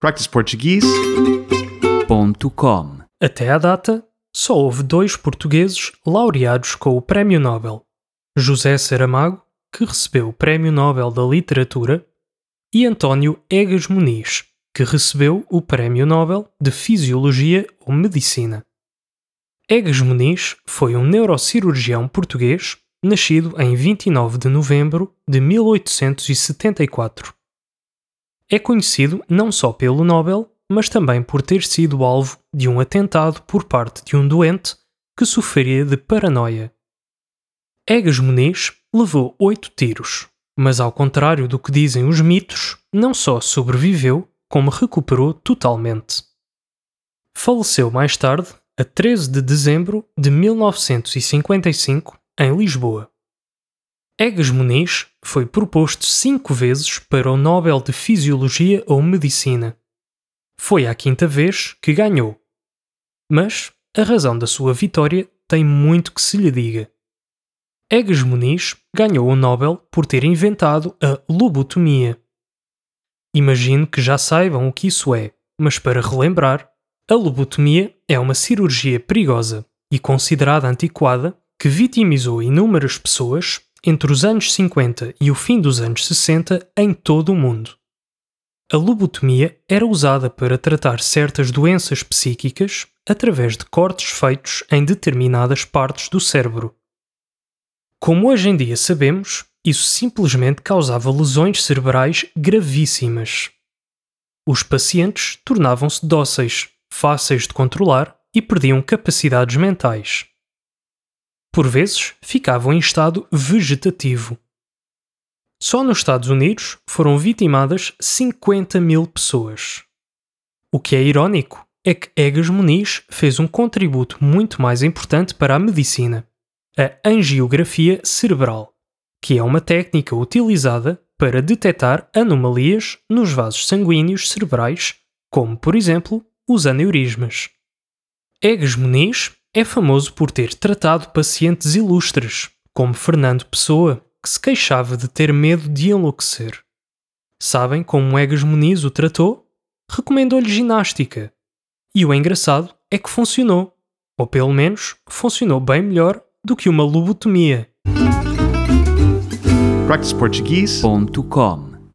practiceportuguese.com Até à data, só houve dois portugueses laureados com o Prémio Nobel: José Saramago, que recebeu o Prémio Nobel da Literatura, e António Egas Muniz, que recebeu o Prémio Nobel de Fisiologia ou Medicina. Egas Muniz foi um neurocirurgião português nascido em 29 de novembro de 1874. É conhecido não só pelo Nobel, mas também por ter sido alvo de um atentado por parte de um doente que sofria de paranoia. Egas Muniz levou oito tiros, mas ao contrário do que dizem os mitos, não só sobreviveu, como recuperou totalmente. Faleceu mais tarde, a 13 de dezembro de 1955, em Lisboa. Egas Muniz foi proposto cinco vezes para o Nobel de Fisiologia ou Medicina. Foi a quinta vez que ganhou. Mas a razão da sua vitória tem muito que se lhe diga. Egas Muniz ganhou o Nobel por ter inventado a lobotomia. Imagino que já saibam o que isso é, mas para relembrar, a lobotomia é uma cirurgia perigosa e considerada antiquada que vitimizou inúmeras pessoas entre os anos 50 e o fim dos anos 60 em todo o mundo. A lobotomia era usada para tratar certas doenças psíquicas através de cortes feitos em determinadas partes do cérebro. Como hoje em dia sabemos, isso simplesmente causava lesões cerebrais gravíssimas. Os pacientes tornavam-se dóceis, fáceis de controlar e perdiam capacidades mentais. Por vezes, ficavam em estado vegetativo. Só nos Estados Unidos foram vitimadas 50 mil pessoas. O que é irónico é que Egas Muniz fez um contributo muito mais importante para a medicina, a angiografia cerebral, que é uma técnica utilizada para detectar anomalias nos vasos sanguíneos cerebrais, como, por exemplo, os aneurismas. Egas Muniz é famoso por ter tratado pacientes ilustres, como Fernando Pessoa, que se queixava de ter medo de enlouquecer. Sabem como Egas Muniz o tratou? Recomendou-lhe ginástica. E o engraçado é que funcionou, ou pelo menos funcionou bem melhor do que uma lobotomia. practiceportuguese.com